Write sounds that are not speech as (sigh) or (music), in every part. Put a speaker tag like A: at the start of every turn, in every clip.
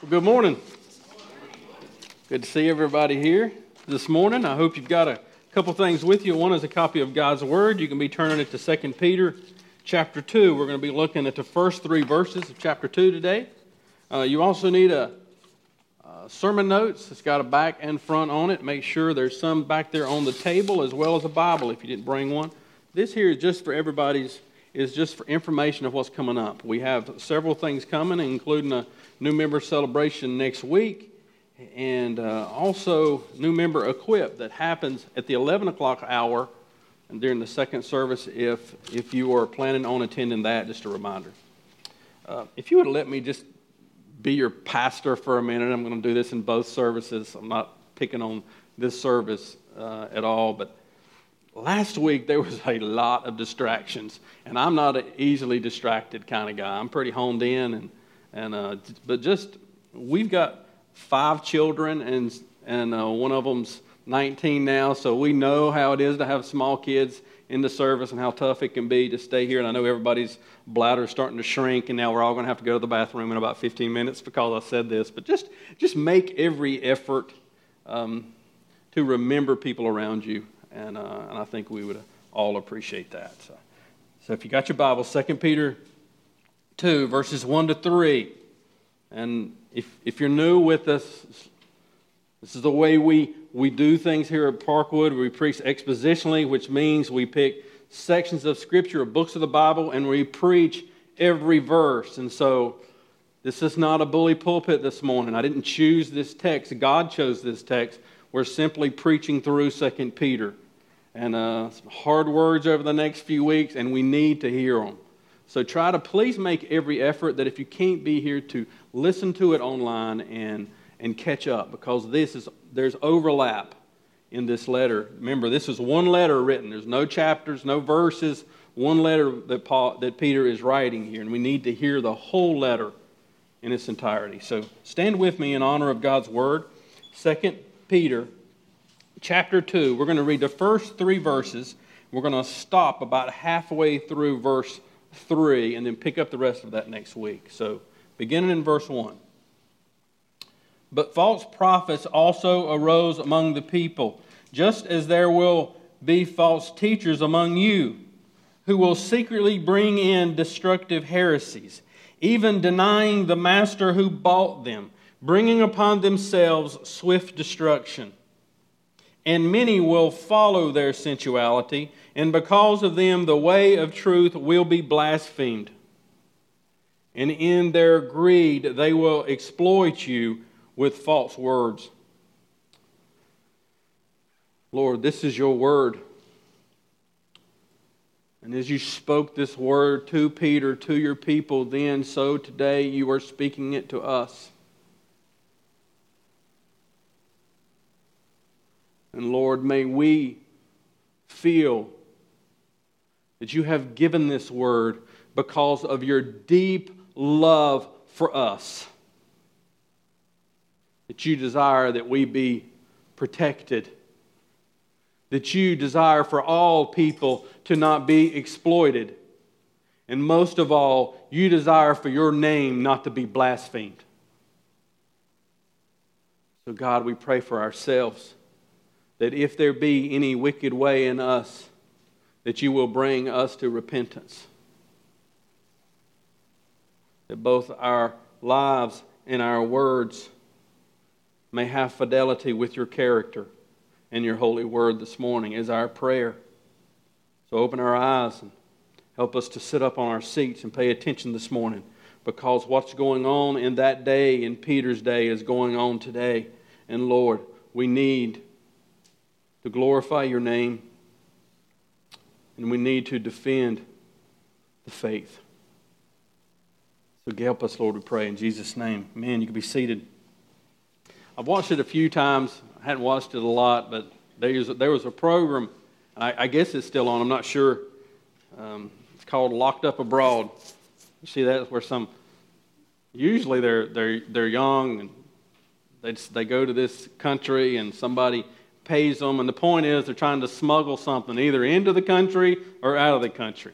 A: Well, good morning. Good to see everybody here this morning. I hope you've got a couple things with you. One is a copy of God's Word. You can be turning it to 2 Peter chapter 2. We're going to be looking at the first three verses of chapter 2 today. Uh, you also need a, a sermon notes. It's got a back and front on it. Make sure there's some back there on the table as well as a Bible if you didn't bring one. This here is just for everybody's is just for information of what's coming up. We have several things coming, including a new member celebration next week, and uh, also new member equip that happens at the 11 o'clock hour and during the second service if, if you are planning on attending that, just a reminder. Uh, if you would let me just be your pastor for a minute, I'm going to do this in both services. I'm not picking on this service uh, at all, but last week there was a lot of distractions, and I'm not an easily distracted kind of guy. I'm pretty honed in, and and uh, but just we've got five children, and and uh, one of them's 19 now, so we know how it is to have small kids in the service and how tough it can be to stay here. And I know everybody's bladder is starting to shrink, and now we're all going to have to go to the bathroom in about 15 minutes because I said this. But just just make every effort um, to remember people around you and, uh, and I think we would all appreciate that. So, so if you got your Bible, 2 Peter 2, verses 1 to 3. And if, if you're new with us, this is the way we, we do things here at Parkwood. We preach expositionally, which means we pick sections of Scripture or books of the Bible and we preach every verse. And so this is not a bully pulpit this morning. I didn't choose this text, God chose this text. We're simply preaching through 2 Peter. And uh, some hard words over the next few weeks, and we need to hear them. So try to please make every effort that if you can't be here to listen to it online and, and catch up because this is there's overlap in this letter. Remember, this is one letter written. There's no chapters, no verses, one letter that, Paul, that Peter is writing here, and we need to hear the whole letter in its entirety. So stand with me in honor of God's word. Second Peter chapter 2. We're going to read the first three verses. We're going to stop about halfway through verse 3 and then pick up the rest of that next week. So, beginning in verse 1. But false prophets also arose among the people, just as there will be false teachers among you, who will secretly bring in destructive heresies, even denying the master who bought them bringing upon themselves swift destruction. And many will follow their sensuality, and because of them, the way of truth will be blasphemed. And in their greed, they will exploit you with false words. Lord, this is your word. And as you spoke this word to Peter, to your people, then so today you are speaking it to us. And Lord, may we feel that you have given this word because of your deep love for us. That you desire that we be protected. That you desire for all people to not be exploited. And most of all, you desire for your name not to be blasphemed. So, God, we pray for ourselves that if there be any wicked way in us, that you will bring us to repentance. That both our lives and our words may have fidelity with your character and your holy word this morning is our prayer. So open our eyes and help us to sit up on our seats and pay attention this morning because what's going on in that day, in Peter's day, is going on today. And Lord, we need to glorify your name, and we need to defend the faith. So help us, Lord, we pray in Jesus' name. Man, you can be seated. I've watched it a few times. I hadn't watched it a lot, but there was, there was a program, I, I guess it's still on, I'm not sure. Um, it's called Locked Up Abroad. You see, that's where some, usually they're, they're, they're young and they, they go to this country and somebody pays them. And the point is, they're trying to smuggle something either into the country or out of the country.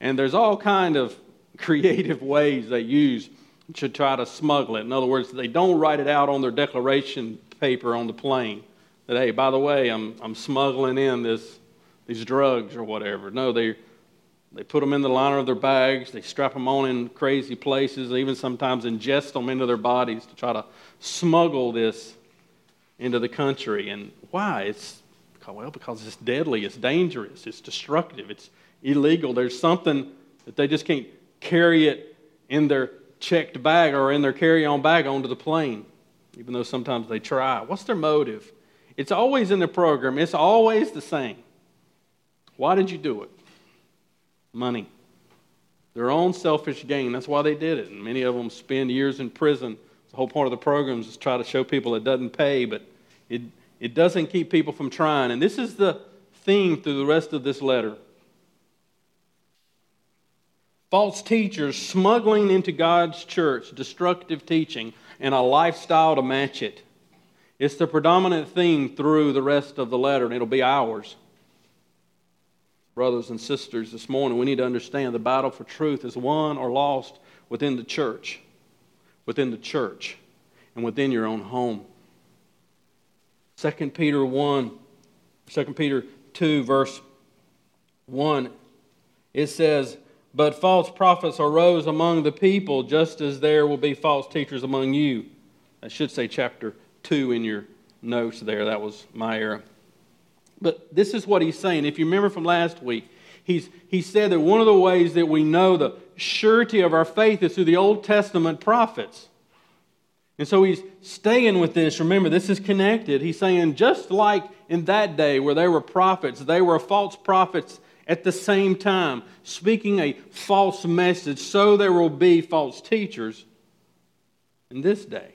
A: And there's all kind of (laughs) creative ways they use to try to smuggle it. In other words, they don't write it out on their declaration paper on the plane that, hey, by the way, I'm, I'm smuggling in this, these drugs or whatever. No, they, they put them in the liner of their bags, they strap them on in crazy places, they even sometimes ingest them into their bodies to try to smuggle this into the country. And why? It's well, because it's deadly, it's dangerous, it's destructive, it's illegal. There's something that they just can't carry it in their checked bag or in their carry on bag onto the plane, even though sometimes they try. What's their motive? It's always in the program, it's always the same. Why did you do it? Money. Their own selfish gain. That's why they did it. And many of them spend years in prison. The whole point of the program is to try to show people it doesn't pay, but it, it doesn't keep people from trying. And this is the theme through the rest of this letter false teachers smuggling into God's church destructive teaching and a lifestyle to match it. It's the predominant theme through the rest of the letter, and it'll be ours. Brothers and sisters, this morning we need to understand the battle for truth is won or lost within the church, within the church, and within your own home. 2 Peter 1, 2 Peter 2, verse 1, it says, but false prophets arose among the people, just as there will be false teachers among you. I should say chapter 2 in your notes there. That was my error. But this is what he's saying. If you remember from last week, he's, he said that one of the ways that we know the surety of our faith is through the Old Testament prophets. And so he's staying with this. Remember, this is connected. He's saying, just like in that day where there were prophets, they were false prophets at the same time, speaking a false message, so there will be false teachers in this day.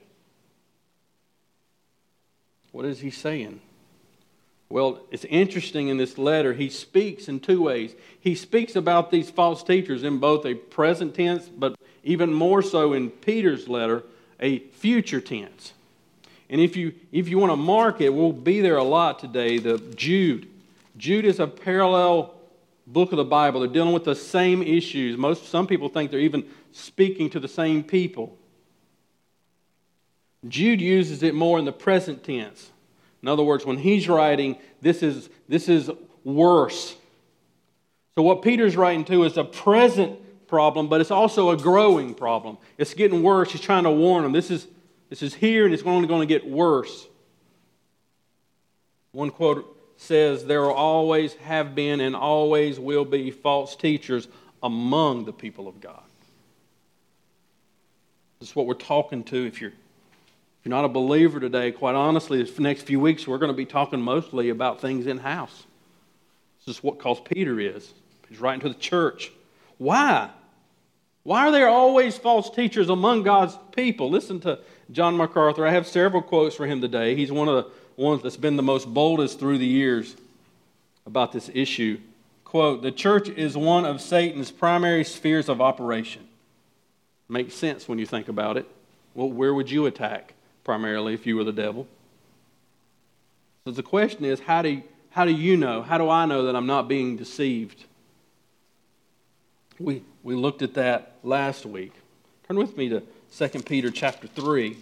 A: What is he saying? Well, it's interesting in this letter, he speaks in two ways. He speaks about these false teachers in both a present tense, but even more so in Peter's letter, a future tense. And if you, if you want to mark it, we'll be there a lot today. The Jude. Jude is a parallel book of the Bible. They're dealing with the same issues. Most, some people think they're even speaking to the same people. Jude uses it more in the present tense. In other words, when he's writing, this is, this is worse. So, what Peter's writing to is a present problem, but it's also a growing problem. It's getting worse. He's trying to warn them. This is, this is here, and it's only going to get worse. One quote says there will always have been and always will be false teachers among the people of God. This is what we're talking to. If you're, you're not a believer today, quite honestly, the next few weeks we're going to be talking mostly about things in house. This is what calls Peter is. He's writing to the church. Why? Why are there always false teachers among God's people? Listen to John MacArthur. I have several quotes for him today. He's one of the ones that's been the most boldest through the years about this issue. Quote, the church is one of Satan's primary spheres of operation. Makes sense when you think about it. Well, where would you attack primarily if you were the devil? So the question is, how do, how do you know? How do I know that I'm not being deceived? We, we looked at that last week. Turn with me to 2 Peter chapter 3.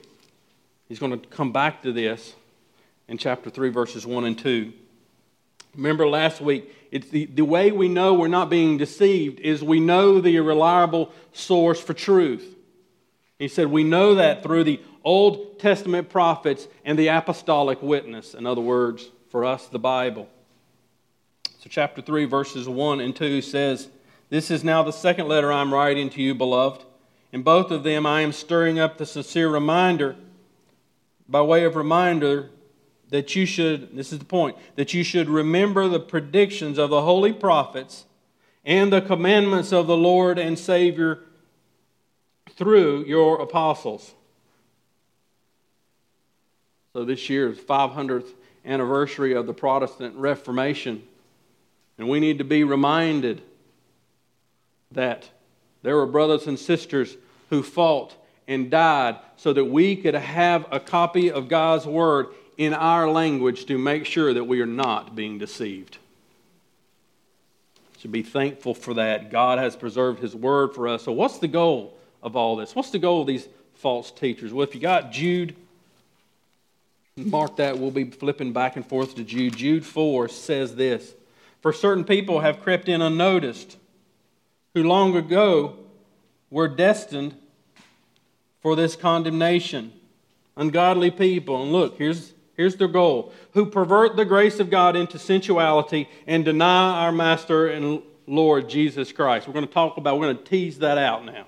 A: He's going to come back to this in chapter 3, verses 1 and 2. Remember last week, it's the, the way we know we're not being deceived is we know the reliable source for truth. He said, We know that through the Old Testament prophets and the apostolic witness. In other words, for us, the Bible. So, chapter 3, verses 1 and 2 says, This is now the second letter I'm writing to you, beloved. In both of them, I am stirring up the sincere reminder, by way of reminder, that you should, this is the point, that you should remember the predictions of the holy prophets and the commandments of the Lord and Savior through your apostles. So this year is 500th anniversary of the Protestant Reformation, and we need to be reminded that there were brothers and sisters who fought and died so that we could have a copy of God's Word in our language to make sure that we are not being deceived. Should be thankful for that. God has preserved His word for us. So, what's the goal of all this? What's the goal of these false teachers? Well, if you got Jude, mark that. We'll be flipping back and forth to Jude. Jude 4 says this For certain people have crept in unnoticed, who long ago were destined for this condemnation. Ungodly people. And look, here's, here's their goal who pervert the grace of God into sensuality and deny our Master and Lord Jesus Christ. We're going to talk about, we're going to tease that out now.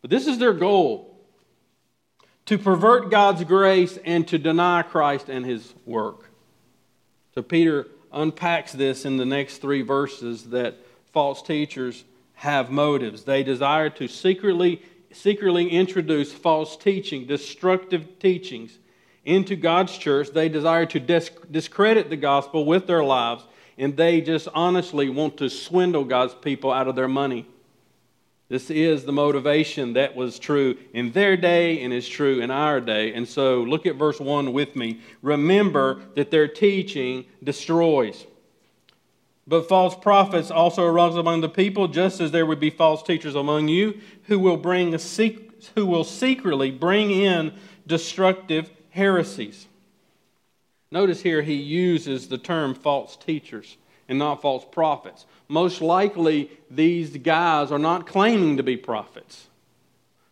A: But this is their goal to pervert God's grace and to deny Christ and his work. So Peter unpacks this in the next three verses that false teachers have motives. They desire to secretly, secretly introduce false teaching, destructive teachings into God's church. They desire to discredit the gospel with their lives, and they just honestly want to swindle God's people out of their money. This is the motivation that was true in their day and is true in our day. And so look at verse 1 with me. Remember that their teaching destroys. But false prophets also arose among the people, just as there would be false teachers among you, who will, bring who will secretly bring in destructive heresies. Notice here he uses the term false teachers and not false prophets most likely these guys are not claiming to be prophets.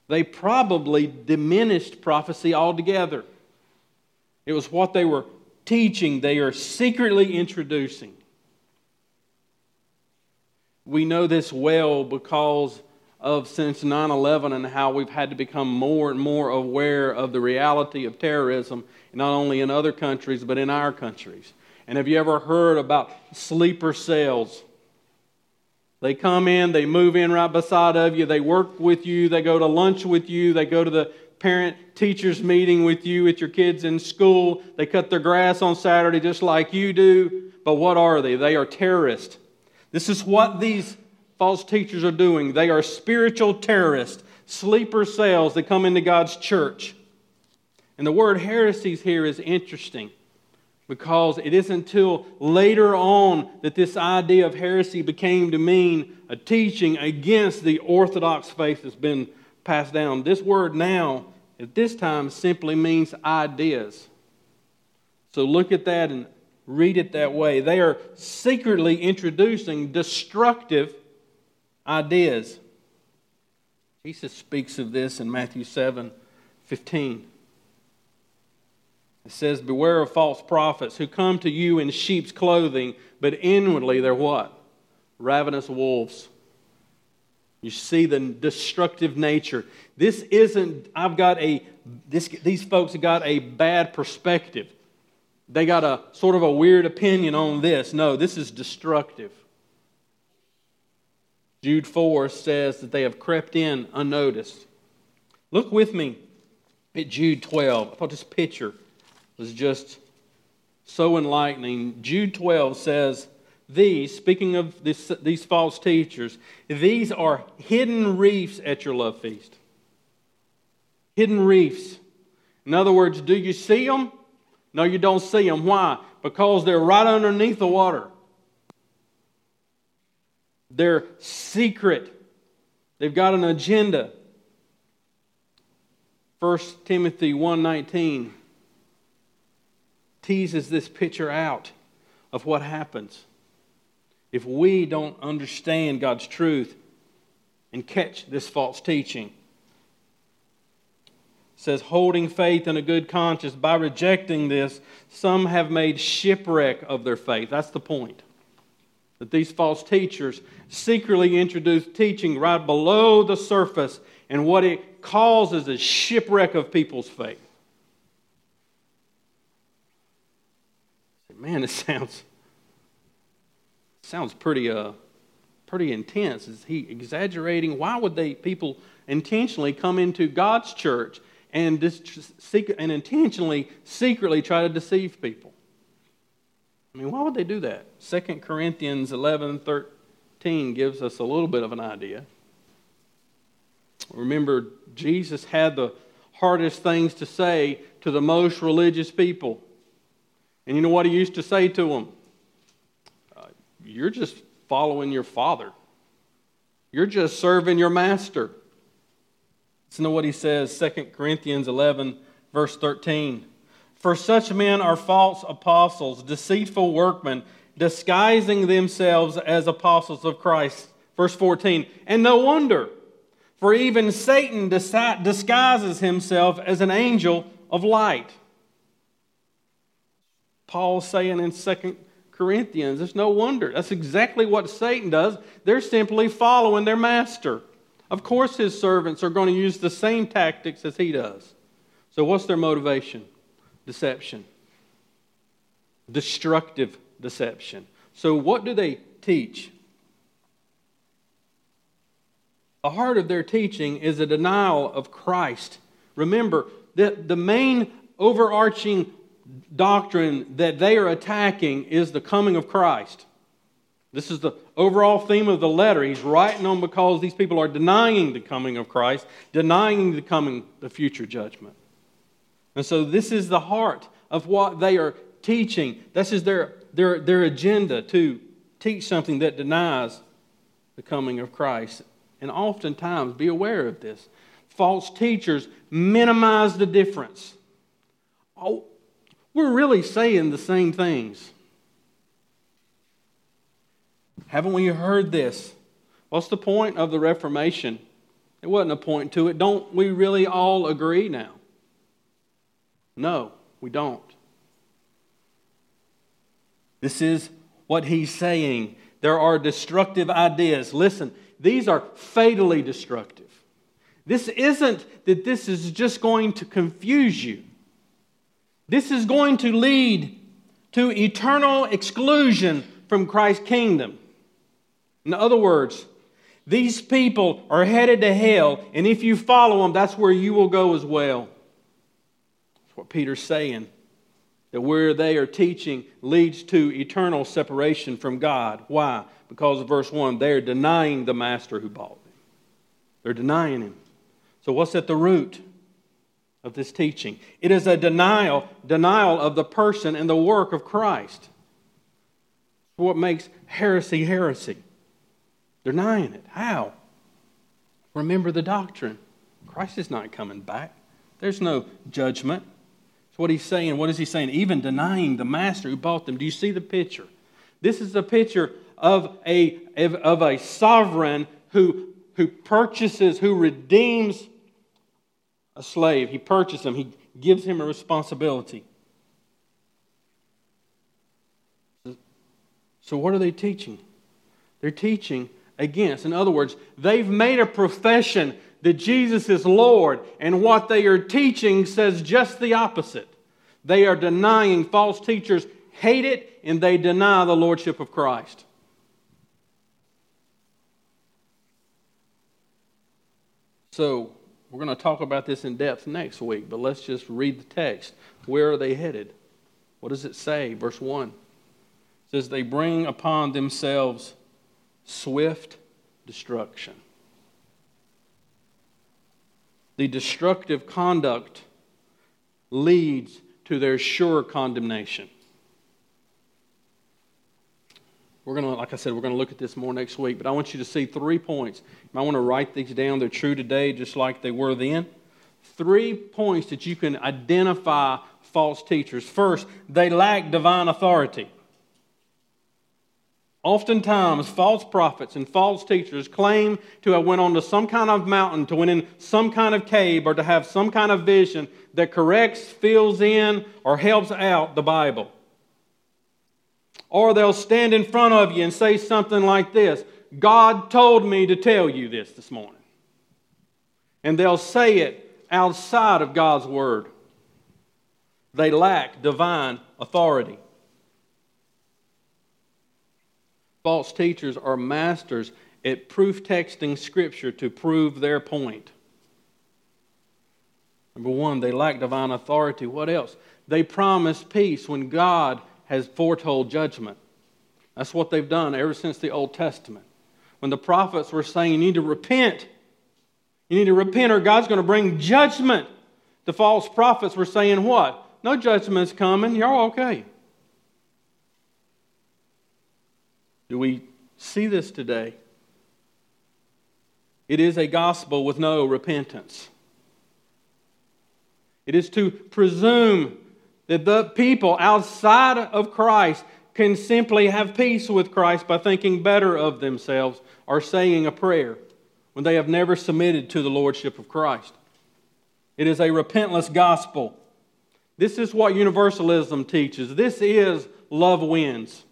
A: They probably diminished prophecy altogether. It was what they were teaching, they are secretly introducing. We know this well because of since 9 11 and how we've had to become more and more aware of the reality of terrorism, not only in other countries, but in our countries. And have you ever heard about sleeper cells? They come in, they move in right beside of you, they work with you, they go to lunch with you, they go to the parent teachers meeting with you with your kids in school. They cut their grass on Saturday just like you do. But what are they? They are terrorists. This is what these false teachers are doing. They are spiritual terrorists, sleeper cells that come into God's church. And the word heresies here is interesting because it isn't until later on that this idea of heresy became to mean a teaching against the orthodox faith that's been passed down. This word now, at this time, simply means ideas. So look at that and read it that way. They are secretly introducing destructive ideas. Jesus speaks of this in Matthew 7 15. It says, Beware of false prophets who come to you in sheep's clothing, but inwardly they're what? Ravenous wolves. You see the destructive nature. This isn't, I've got a, this, these folks have got a bad perspective. They got a sort of a weird opinion on this. No, this is destructive. Jude 4 says that they have crept in unnoticed. Look with me at Jude 12. I thought this picture was just so enlightening. Jude 12 says, These, speaking of this, these false teachers, these are hidden reefs at your love feast. Hidden reefs. In other words, do you see them? No, you don't see them. Why? Because they're right underneath the water. They're secret. They've got an agenda. 1 Timothy 1:19 teases this picture out of what happens if we don't understand God's truth and catch this false teaching. It says, holding faith and a good conscience, by rejecting this, some have made shipwreck of their faith. That's the point. That these false teachers secretly introduce teaching right below the surface, and what it causes is shipwreck of people's faith. Man, it (laughs) sounds sounds pretty uh pretty intense. Is he exaggerating? Why would they people intentionally come into God's church and dis- and intentionally secretly try to deceive people? I mean, why would they do that? 2 Corinthians 11 13 gives us a little bit of an idea. Remember, Jesus had the hardest things to say to the most religious people. And you know what he used to say to them? Uh, you're just following your father, you're just serving your master. Listen to what he says, 2 Corinthians 11, verse 13. For such men are false apostles, deceitful workmen, disguising themselves as apostles of Christ. Verse 14. And no wonder, for even Satan disguises himself as an angel of light. Paul's saying in 2 Corinthians, it's no wonder. That's exactly what Satan does. They're simply following their master. Of course, his servants are going to use the same tactics as he does. So, what's their motivation? Deception, destructive deception. So, what do they teach? The heart of their teaching is a denial of Christ. Remember that the main overarching doctrine that they are attacking is the coming of Christ. This is the overall theme of the letter. He's writing on because these people are denying the coming of Christ, denying the coming, the future judgment. And so this is the heart of what they are teaching. This is their, their, their agenda to teach something that denies the coming of Christ. And oftentimes, be aware of this. False teachers minimize the difference. Oh, we're really saying the same things. Haven't we heard this? What's the point of the Reformation? It wasn't a point to it. Don't we really all agree now? No, we don't. This is what he's saying. There are destructive ideas. Listen, these are fatally destructive. This isn't that this is just going to confuse you. This is going to lead to eternal exclusion from Christ's kingdom. In other words, these people are headed to hell, and if you follow them, that's where you will go as well. That's what Peter's saying. That where they are teaching leads to eternal separation from God. Why? Because of verse 1, they're denying the master who bought them. They're denying him. So, what's at the root of this teaching? It is a denial, denial of the person and the work of Christ. What makes heresy heresy? Denying it. How? Remember the doctrine. Christ is not coming back. There's no judgment. That's what he's saying. What is he saying? Even denying the master who bought them. Do you see the picture? This is a picture of a, of a sovereign who, who purchases, who redeems a slave. He purchases him, he gives him a responsibility. So, what are they teaching? They're teaching against. In other words, they've made a profession that Jesus is Lord, and what they are teaching says just the opposite. They are denying, false teachers hate it, and they deny the Lordship of Christ. So, we're going to talk about this in depth next week, but let's just read the text. Where are they headed? What does it say? Verse 1 it says, They bring upon themselves swift destruction. The destructive conduct leads to their sure condemnation. We're going to, like I said, we're going to look at this more next week, but I want you to see three points. I want to write these down. They're true today, just like they were then. Three points that you can identify false teachers. First, they lack divine authority. Oftentimes, false prophets and false teachers claim to have went onto some kind of mountain, to went in some kind of cave, or to have some kind of vision that corrects, fills in, or helps out the Bible. Or they'll stand in front of you and say something like this God told me to tell you this this morning. And they'll say it outside of God's Word. They lack divine authority. false teachers are masters at proof texting Scripture to prove their point. Number one, they lack divine authority. What else? They promise peace when God has foretold judgment. That's what they've done ever since the Old Testament. When the prophets were saying, You need to repent, you need to repent, or God's going to bring judgment. The false prophets were saying, What? No judgment's coming. You're okay. Do we see this today? It is a gospel with no repentance. It is to presume that the people outside of Christ can simply have peace with Christ by thinking better of themselves or saying a prayer when they have never submitted to the Lordship of Christ. It is a repentless gospel. This is what universalism teaches. This is love wins.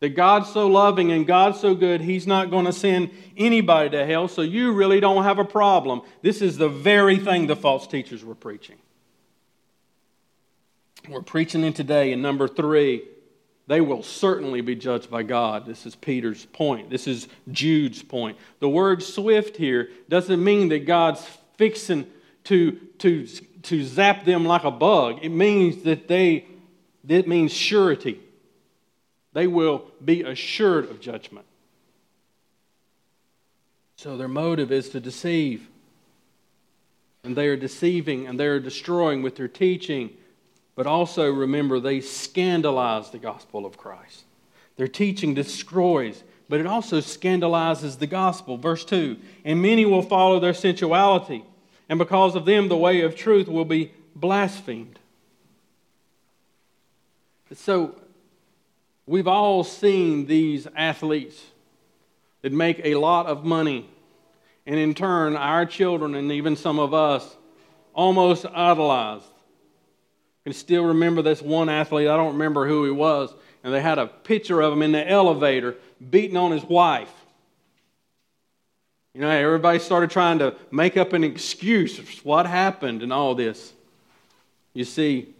A: That God's so loving and God's so good, He's not going to send anybody to hell, so you really don't have a problem. This is the very thing the false teachers were preaching. We're preaching in today in number three. They will certainly be judged by God. This is Peter's point. This is Jude's point. The word swift here doesn't mean that God's fixing to, to, to zap them like a bug. It means that they, it means surety. They will be assured of judgment. So their motive is to deceive. And they are deceiving and they are destroying with their teaching but also remember, they scandalize the gospel of Christ. Their teaching destroys, but it also scandalizes the gospel. Verse 2 And many will follow their sensuality, and because of them, the way of truth will be blasphemed. So, we've all seen these athletes that make a lot of money, and in turn, our children and even some of us almost idolize can still remember this one athlete, I don't remember who he was, and they had a picture of him in the elevator beating on his wife. You know, everybody started trying to make up an excuse of what happened and all this. You see,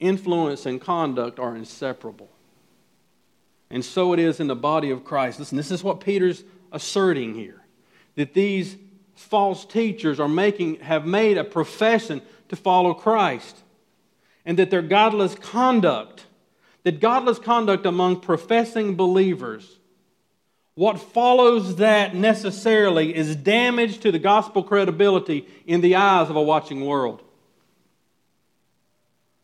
A: influence and conduct are inseparable. And so it is in the body of Christ. Listen, this is what Peter's asserting here that these false teachers are making, have made a profession to follow Christ and that their godless conduct, that godless conduct among professing believers, what follows that necessarily is damage to the gospel credibility in the eyes of a watching world.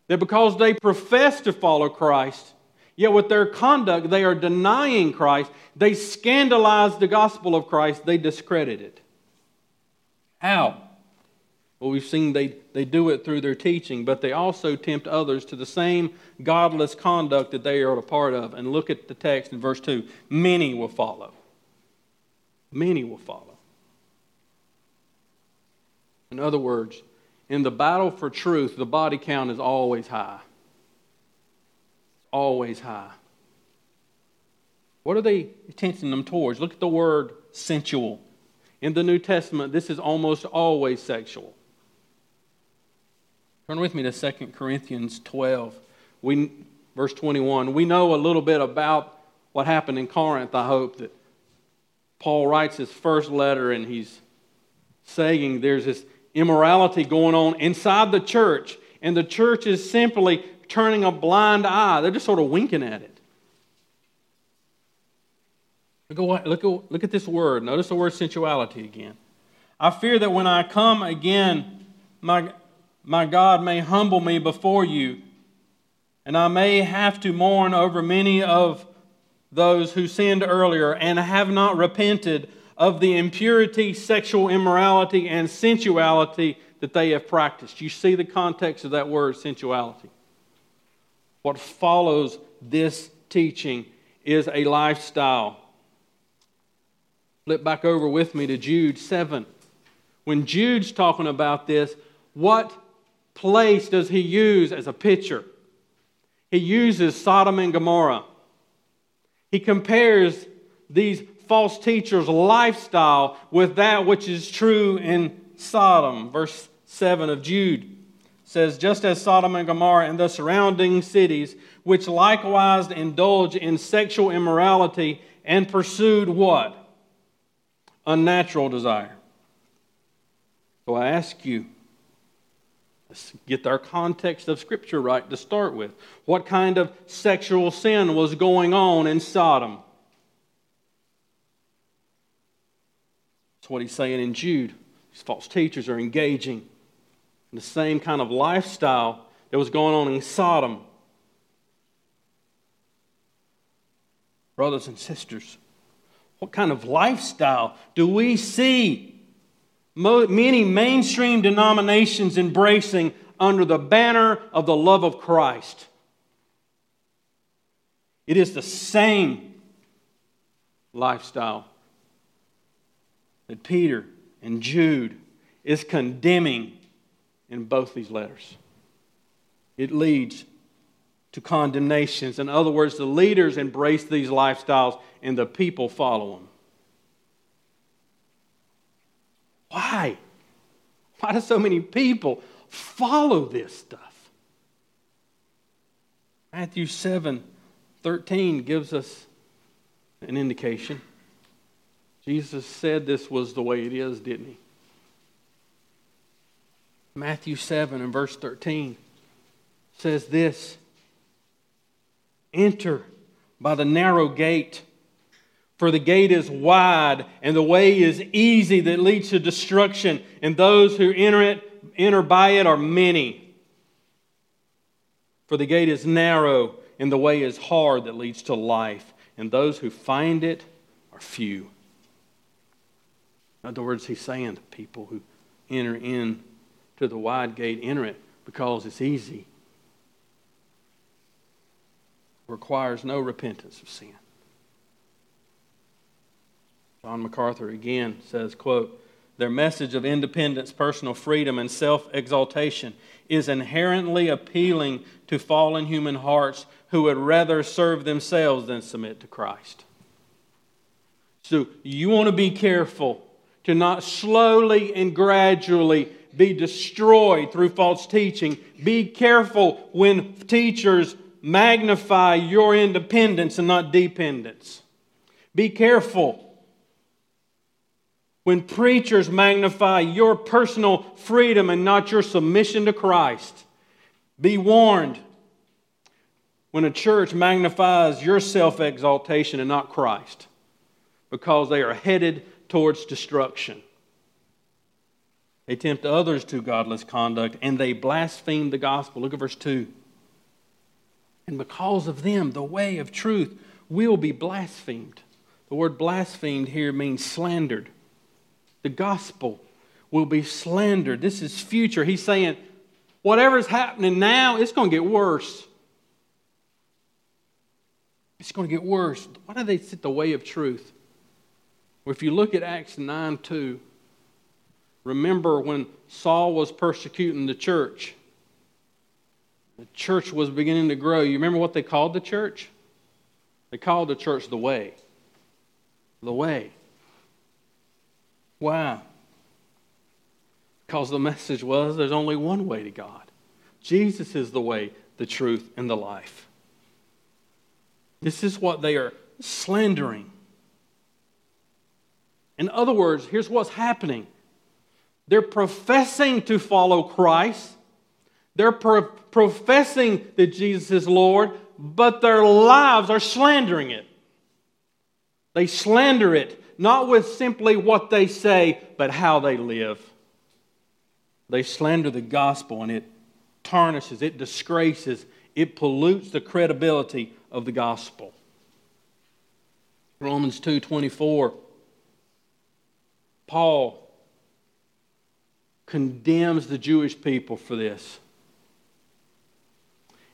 A: That because they profess to follow Christ, yet with their conduct they are denying Christ, they scandalize the gospel of Christ, they discredit it. How? Well, we've seen they, they do it through their teaching, but they also tempt others to the same godless conduct that they are a part of. And look at the text in verse 2 many will follow. Many will follow. In other words, in the battle for truth, the body count is always high. Always high. What are they tempting them towards? Look at the word sensual. In the New Testament, this is almost always sexual. Turn with me to 2 Corinthians 12. We, verse 21. We know a little bit about what happened in Corinth, I hope, that Paul writes his first letter and he's saying there's this immorality going on inside the church, and the church is simply turning a blind eye. They're just sort of winking at it. Look at, look, at, look at this word. Notice the word sensuality again. I fear that when I come again, my, my God may humble me before you, and I may have to mourn over many of those who sinned earlier and have not repented of the impurity, sexual immorality, and sensuality that they have practiced. You see the context of that word, sensuality. What follows this teaching is a lifestyle. Flip back over with me to Jude 7. When Jude's talking about this, what place does he use as a picture? He uses Sodom and Gomorrah. He compares these false teachers' lifestyle with that which is true in Sodom. Verse 7 of Jude says, Just as Sodom and Gomorrah and the surrounding cities, which likewise indulge in sexual immorality and pursued what? Unnatural desire. So I ask you, Get our context of Scripture right to start with. What kind of sexual sin was going on in Sodom? That's what he's saying in Jude. These false teachers are engaging in the same kind of lifestyle that was going on in Sodom. Brothers and sisters, what kind of lifestyle do we see many mainstream denominations embracing under the banner of the love of Christ. It is the same lifestyle that Peter and Jude is condemning in both these letters. It leads to condemnations. In other words, the leaders embrace these lifestyles and the people follow them. Why? Why do so many people follow this stuff? Matthew 7 13 gives us an indication. Jesus said this was the way it is, didn't he? Matthew 7 and verse 13 says this Enter by the narrow gate, for the gate is wide and the way is easy that leads to destruction, and those who enter it enter by it are many. For the gate is narrow and the way is hard that leads to life, and those who find it are few. In other words, he's saying to people who enter in to the wide gate, enter it because it's easy. Requires no repentance of sin. John MacArthur again says, quote, their message of independence, personal freedom, and self exaltation is inherently appealing to fallen human hearts who would rather serve themselves than submit to Christ. So you want to be careful to not slowly and gradually be destroyed through false teaching. Be careful when teachers magnify your independence and not dependence. Be careful when preachers magnify your personal freedom and not your submission to Christ. Be warned when a church magnifies your self exaltation and not Christ because they are headed towards destruction. They tempt others to godless conduct and they blaspheme the gospel. Look at verse 2. And because of them, the way of truth will be blasphemed. The word blasphemed here means slandered. The gospel will be slandered. This is future. He's saying, whatever's happening now, it's going to get worse. It's going to get worse. Why do they sit the way of truth? Well, if you look at Acts 9 2, remember when Saul was persecuting the church, the church was beginning to grow. You remember what they called the church? They called the church the way. The way. Why? Because the message was there's only one way to God. Jesus is the way, the truth, and the life. This is what they are slandering. In other words, here's what's happening they're professing to follow Christ, they're pro- professing that Jesus is Lord, but their lives are slandering it. They slander it, not with simply what they say, but how they live. They slander the gospel and it tarnishes, it disgraces, it pollutes the credibility of the gospel. Romans 2:24 Paul condemns the Jewish people for this.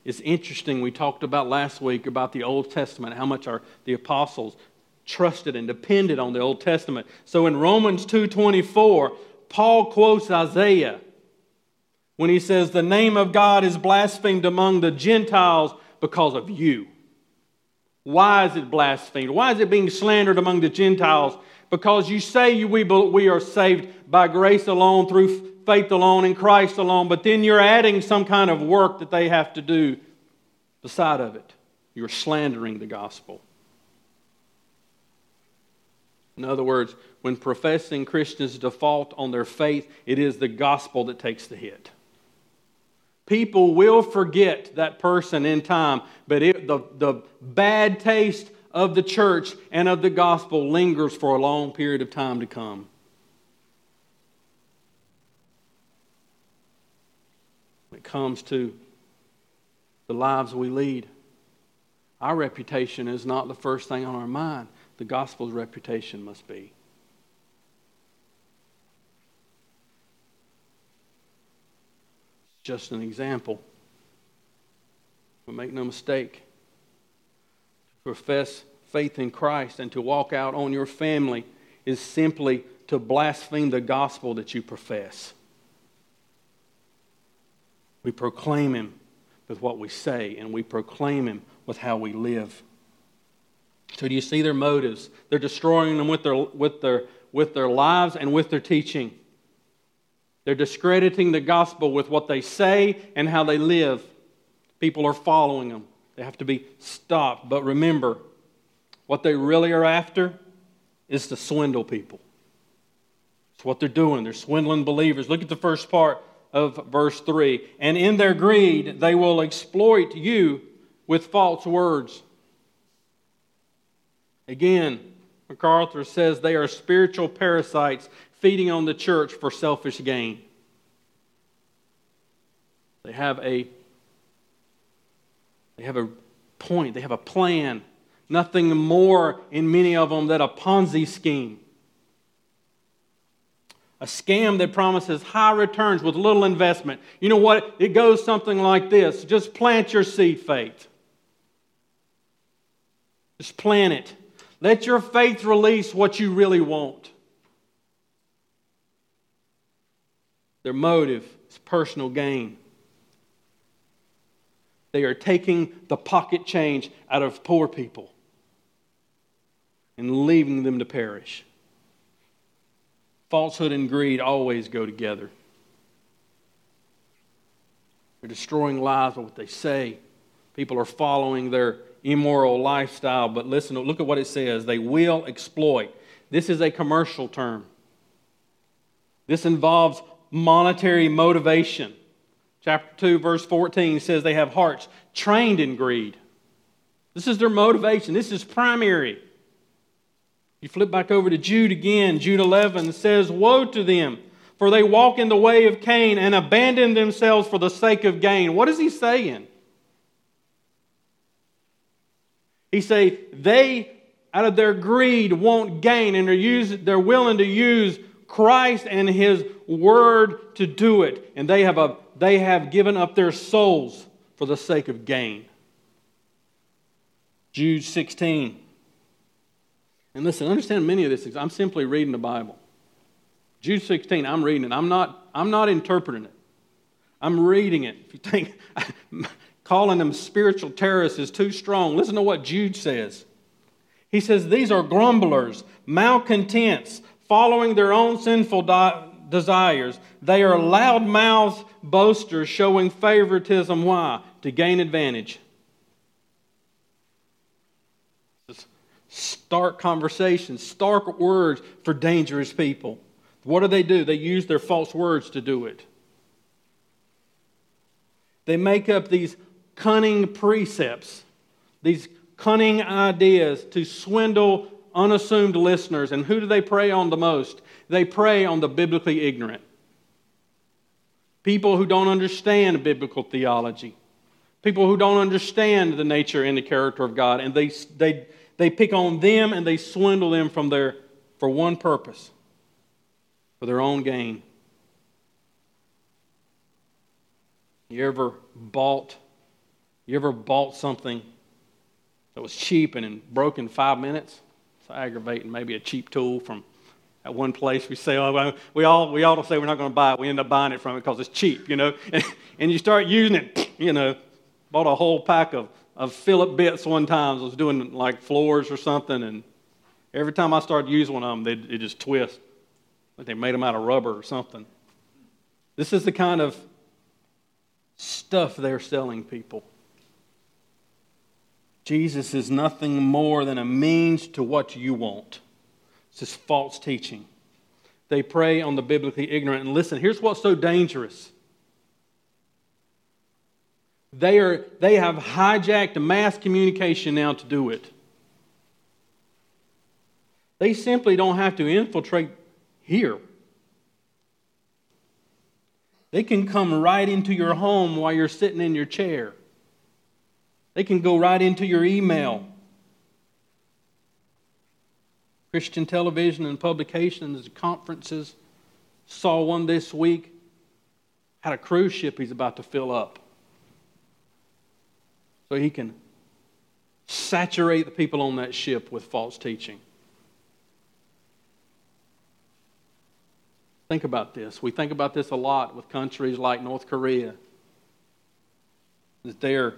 A: It's interesting, we talked about last week about the Old Testament, how much our, the apostles trusted and depended on the Old Testament. So in Romans 2.24, Paul quotes Isaiah when he says, The name of God is blasphemed among the Gentiles because of you. Why is it blasphemed? Why is it being slandered among the Gentiles? because you say we, we are saved by grace alone, through faith alone, in Christ alone, but then you're adding some kind of work that they have to do beside of it. You're slandering the gospel. In other words, when professing Christians default on their faith, it is the gospel that takes the hit. People will forget that person in time, but it, the, the bad taste of the church and of the gospel lingers for a long period of time to come. When it comes to the lives we lead, our reputation is not the first thing on our mind the gospel's reputation must be. Just an example. But make no mistake, to profess faith in Christ and to walk out on your family is simply to blaspheme the gospel that you profess. We proclaim Him with what we say, and we proclaim Him with how we live. So, do you see their motives? They're destroying them with their, with their, with their lives and with their teaching. They're discrediting the gospel with what they say and how they live. People are following them. They have to be stopped. But remember, what they really are after is to swindle people. It's what they're doing. They're swindling believers. Look at the first part of verse 3. And in their greed, they will exploit you with false words. Again, MacArthur says they are spiritual parasites feeding on the church for selfish gain. They have a they have a point, they have a plan. Nothing more in many of them than a Ponzi scheme a scam that promises high returns with little investment. You know what? It goes something like this just plant your seed faith. Just plant it. Let your faith release what you really want. Their motive is personal gain. They are taking the pocket change out of poor people and leaving them to perish. Falsehood and greed always go together. They're destroying lives with what they say. People are following their immoral lifestyle, but listen, look at what it says. They will exploit. This is a commercial term. This involves monetary motivation. Chapter 2, verse 14 says they have hearts trained in greed. This is their motivation. This is primary. You flip back over to Jude again. Jude 11 says, Woe to them, for they walk in the way of Cain and abandon themselves for the sake of gain. What is he saying? He say they, out of their greed, won't gain and they're, use, they're willing to use Christ and His Word to do it. And they have, a, they have given up their souls for the sake of gain. Jude 16. And listen, understand many of this. I'm simply reading the Bible. Jude 16, I'm reading it. I'm not, I'm not interpreting it. I'm reading it. If you think (laughs) calling them spiritual terrorists is too strong, listen to what Jude says. He says, These are grumblers, malcontents, following their own sinful di- desires. They are loud mouthed boasters showing favoritism. Why? To gain advantage. stark conversations, stark words for dangerous people. What do they do? They use their false words to do it. They make up these cunning precepts, these cunning ideas to swindle unassumed listeners. And who do they prey on the most? They prey on the biblically ignorant. People who don't understand biblical theology. People who don't understand the nature and the character of God. And they, they, they pick on them and they swindle them from their, for one purpose for their own gain. You ever bought you ever bought something that was cheap and broke in five minutes? It's aggravating. Maybe a cheap tool from at one place we say, oh, we all we all say we're not going to buy it. We end up buying it from it because it's cheap, you know. (laughs) And, and you start using it, (clears throat) you know. Bought a whole pack of of Philip bits one time. I was doing like floors or something, and every time I started using one of them, they, just twist. Like they made them out of rubber or something. This is the kind of stuff they're selling people. Jesus is nothing more than a means to what you want. It's just false teaching. They prey on the biblically ignorant. And listen, here's what's so dangerous they, are, they have hijacked mass communication now to do it. They simply don't have to infiltrate here. They can come right into your home while you're sitting in your chair. They can go right into your email. Christian television and publications, conferences. Saw one this week had a cruise ship he's about to fill up. So he can saturate the people on that ship with false teaching. Think about this. We think about this a lot with countries like North Korea. That they're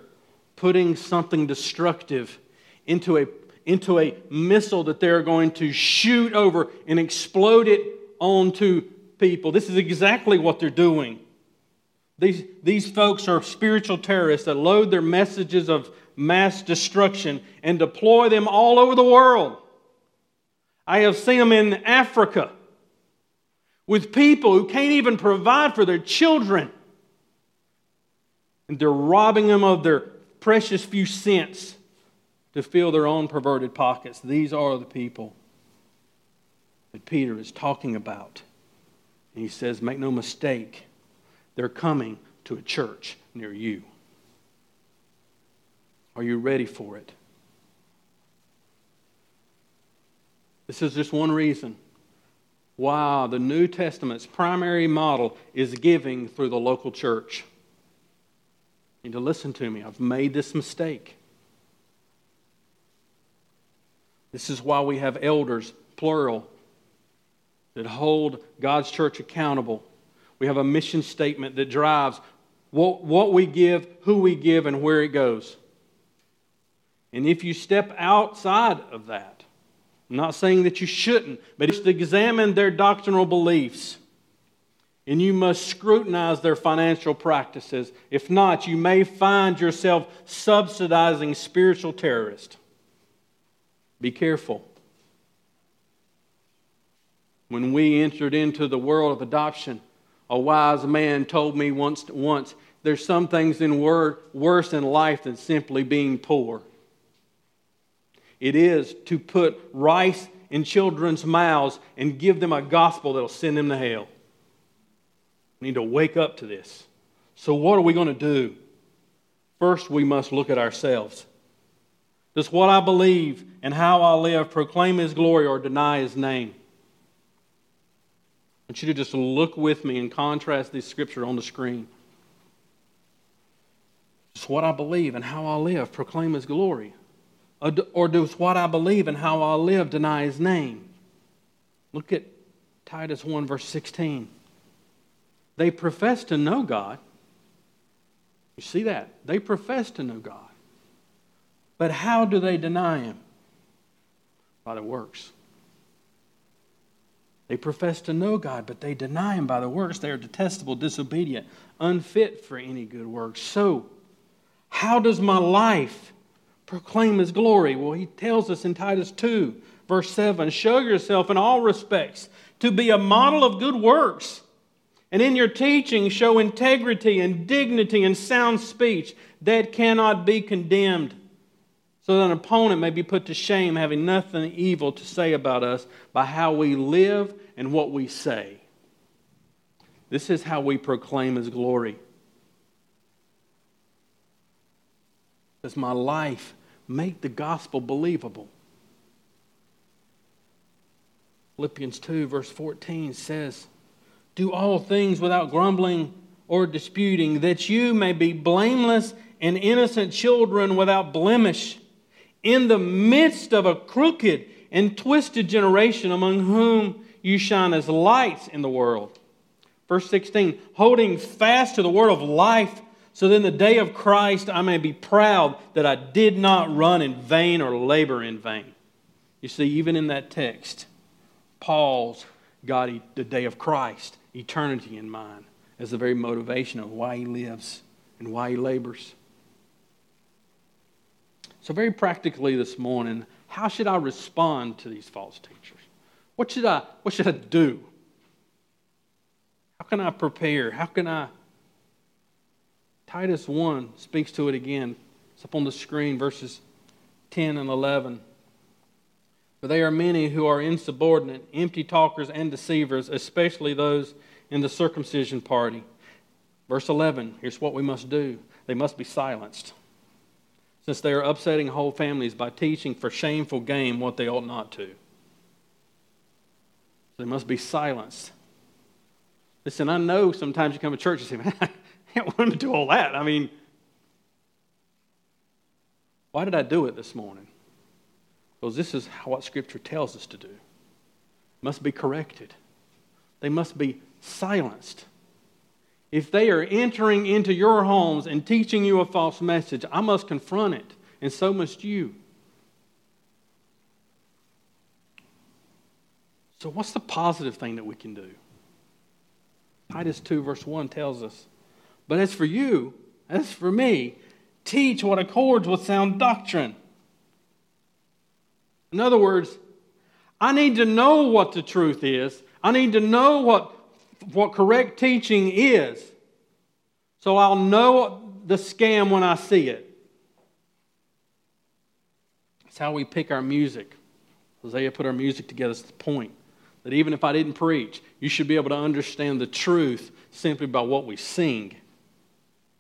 A: putting something destructive into a, into a missile that they're going to shoot over and explode it onto people. This is exactly what they're doing. These, these folks are spiritual terrorists that load their messages of mass destruction and deploy them all over the world. I have seen them in Africa with people who can't even provide for their children. And they're robbing them of their precious few cents to fill their own perverted pockets. These are the people that Peter is talking about. And he says, Make no mistake, they're coming to a church near you. Are you ready for it? This is just one reason why the New Testament's primary model is giving through the local church. Need to listen to me. I've made this mistake. This is why we have elders, plural, that hold God's church accountable. We have a mission statement that drives what, what we give, who we give, and where it goes. And if you step outside of that, I'm not saying that you shouldn't, but to examine their doctrinal beliefs. And you must scrutinize their financial practices. If not, you may find yourself subsidizing spiritual terrorists. Be careful. When we entered into the world of adoption, a wise man told me once, once there's some things in worse in life than simply being poor. It is to put rice in children's mouths and give them a gospel that'll send them to hell. We need to wake up to this. So, what are we going to do? First, we must look at ourselves. Does what I believe and how I live proclaim His glory or deny His name? I want you to just look with me and contrast this scripture on the screen. Does what I believe and how I live proclaim His glory. Or does what I believe and how I live deny His name? Look at Titus 1, verse 16. They profess to know God. You see that? They profess to know God. But how do they deny Him? By their works. They profess to know God, but they deny Him by the works. They are detestable, disobedient, unfit for any good works. So, how does my life proclaim His glory? Well, He tells us in Titus 2, verse 7 Show yourself in all respects to be a model of good works. And in your teaching, show integrity and dignity and sound speech that cannot be condemned so that an opponent may be put to shame, having nothing evil to say about us by how we live and what we say. This is how we proclaim His glory. Does my life make the gospel believable? Philippians 2, verse 14 says, Do all things without grumbling or disputing, that you may be blameless and innocent children without blemish in the midst of a crooked and twisted generation among whom you shine as lights in the world. Verse 16, holding fast to the word of life, so that in the day of Christ I may be proud that I did not run in vain or labor in vain. You see, even in that text, Paul's got the day of Christ, eternity in mind, as the very motivation of why he lives and why he labors. So, very practically this morning, how should I respond to these false teachers? What should I, what should I do? How can I prepare? How can I? Titus 1 speaks to it again. It's up on the screen, verses 10 and 11. For they are many who are insubordinate, empty talkers, and deceivers, especially those in the circumcision party. Verse 11 here's what we must do they must be silenced since they are upsetting whole families by teaching for shameful gain what they ought not to. They must be silenced. Listen, I know sometimes you come to church and say, (laughs) man, I can't want them to do all that. I mean, why did I do it this morning? Because this is what Scripture tells us to do. Must be corrected. They must be silenced. If they are entering into your homes and teaching you a false message, I must confront it, and so must you. So, what's the positive thing that we can do? Titus 2, verse 1 tells us, But as for you, as for me, teach what accords with sound doctrine. In other words, I need to know what the truth is. I need to know what, what correct teaching is. So I'll know the scam when I see it. It's how we pick our music. Hosea put our music together. It's the point that even if I didn't preach, you should be able to understand the truth simply by what we sing.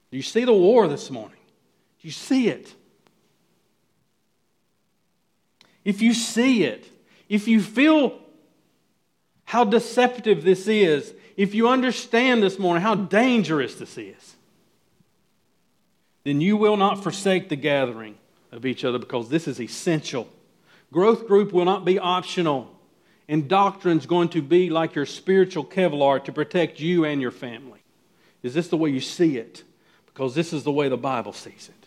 A: Do you see the war this morning? Do you see it? If you see it, if you feel how deceptive this is, if you understand this morning how dangerous this is, then you will not forsake the gathering of each other because this is essential. Growth group will not be optional, and doctrine is going to be like your spiritual Kevlar to protect you and your family. Is this the way you see it? Because this is the way the Bible sees it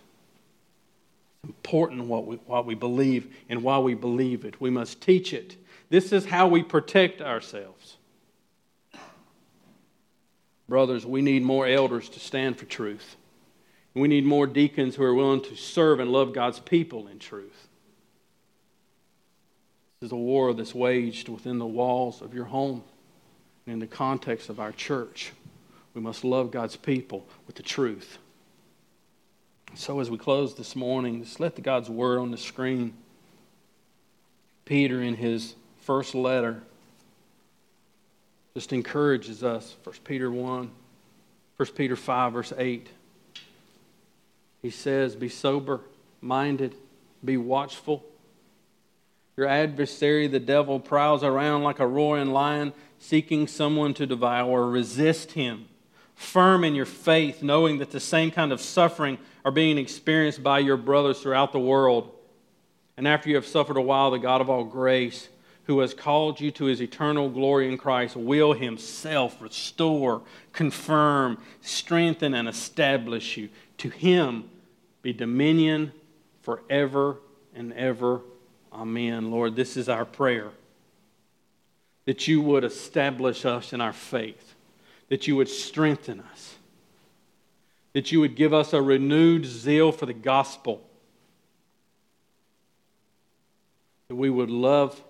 A: important what we, what we believe and why we believe it. We must teach it. This is how we protect ourselves. Brothers, we need more elders to stand for truth. We need more deacons who are willing to serve and love God's people in truth. This is a war that's waged within the walls of your home and in the context of our church. We must love God's people with the truth. So, as we close this morning, just let the God's word on the screen. Peter, in his first letter, just encourages us. 1 Peter 1, 1 Peter 5, verse 8. He says, Be sober minded, be watchful. Your adversary, the devil, prowls around like a roaring lion, seeking someone to devour. Resist him firm in your faith, knowing that the same kind of suffering are being experienced by your brothers throughout the world. And after you have suffered a while, the God of all grace, who has called you to his eternal glory in Christ, will himself restore, confirm, strengthen, and establish you. To him be dominion forever and ever. Amen. Lord, this is our prayer that you would establish us in our faith that you would strengthen us, that you would give us a renewed zeal for the gospel, that we would love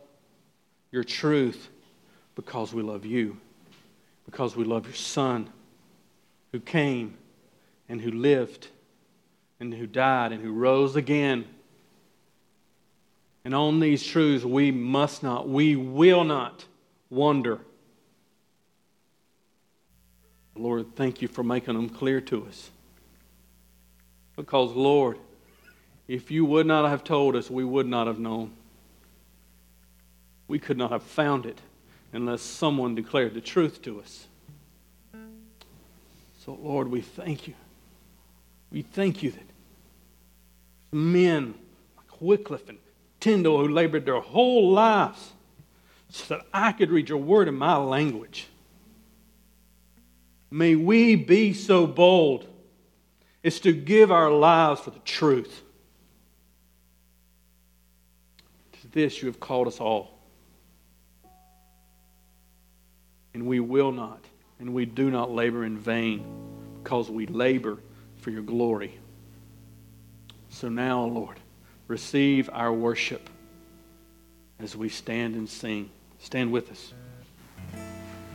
A: your truth because we love you, because we love your Son who came and who lived and who died and who rose again. And on these truths, we must not, we will not wonder Lord, thank you for making them clear to us. Because, Lord, if you would not have told us, we would not have known. We could not have found it unless someone declared the truth to us. So, Lord, we thank you. We thank you that men like Wycliffe and Tyndale who labored their whole lives so that I could read your word in my language May we be so bold as to give our lives for the truth. To this you have called us all. And we will not, and we do not labor in vain, because we labor for your glory. So now, Lord, receive our worship as we stand and sing. Stand with us.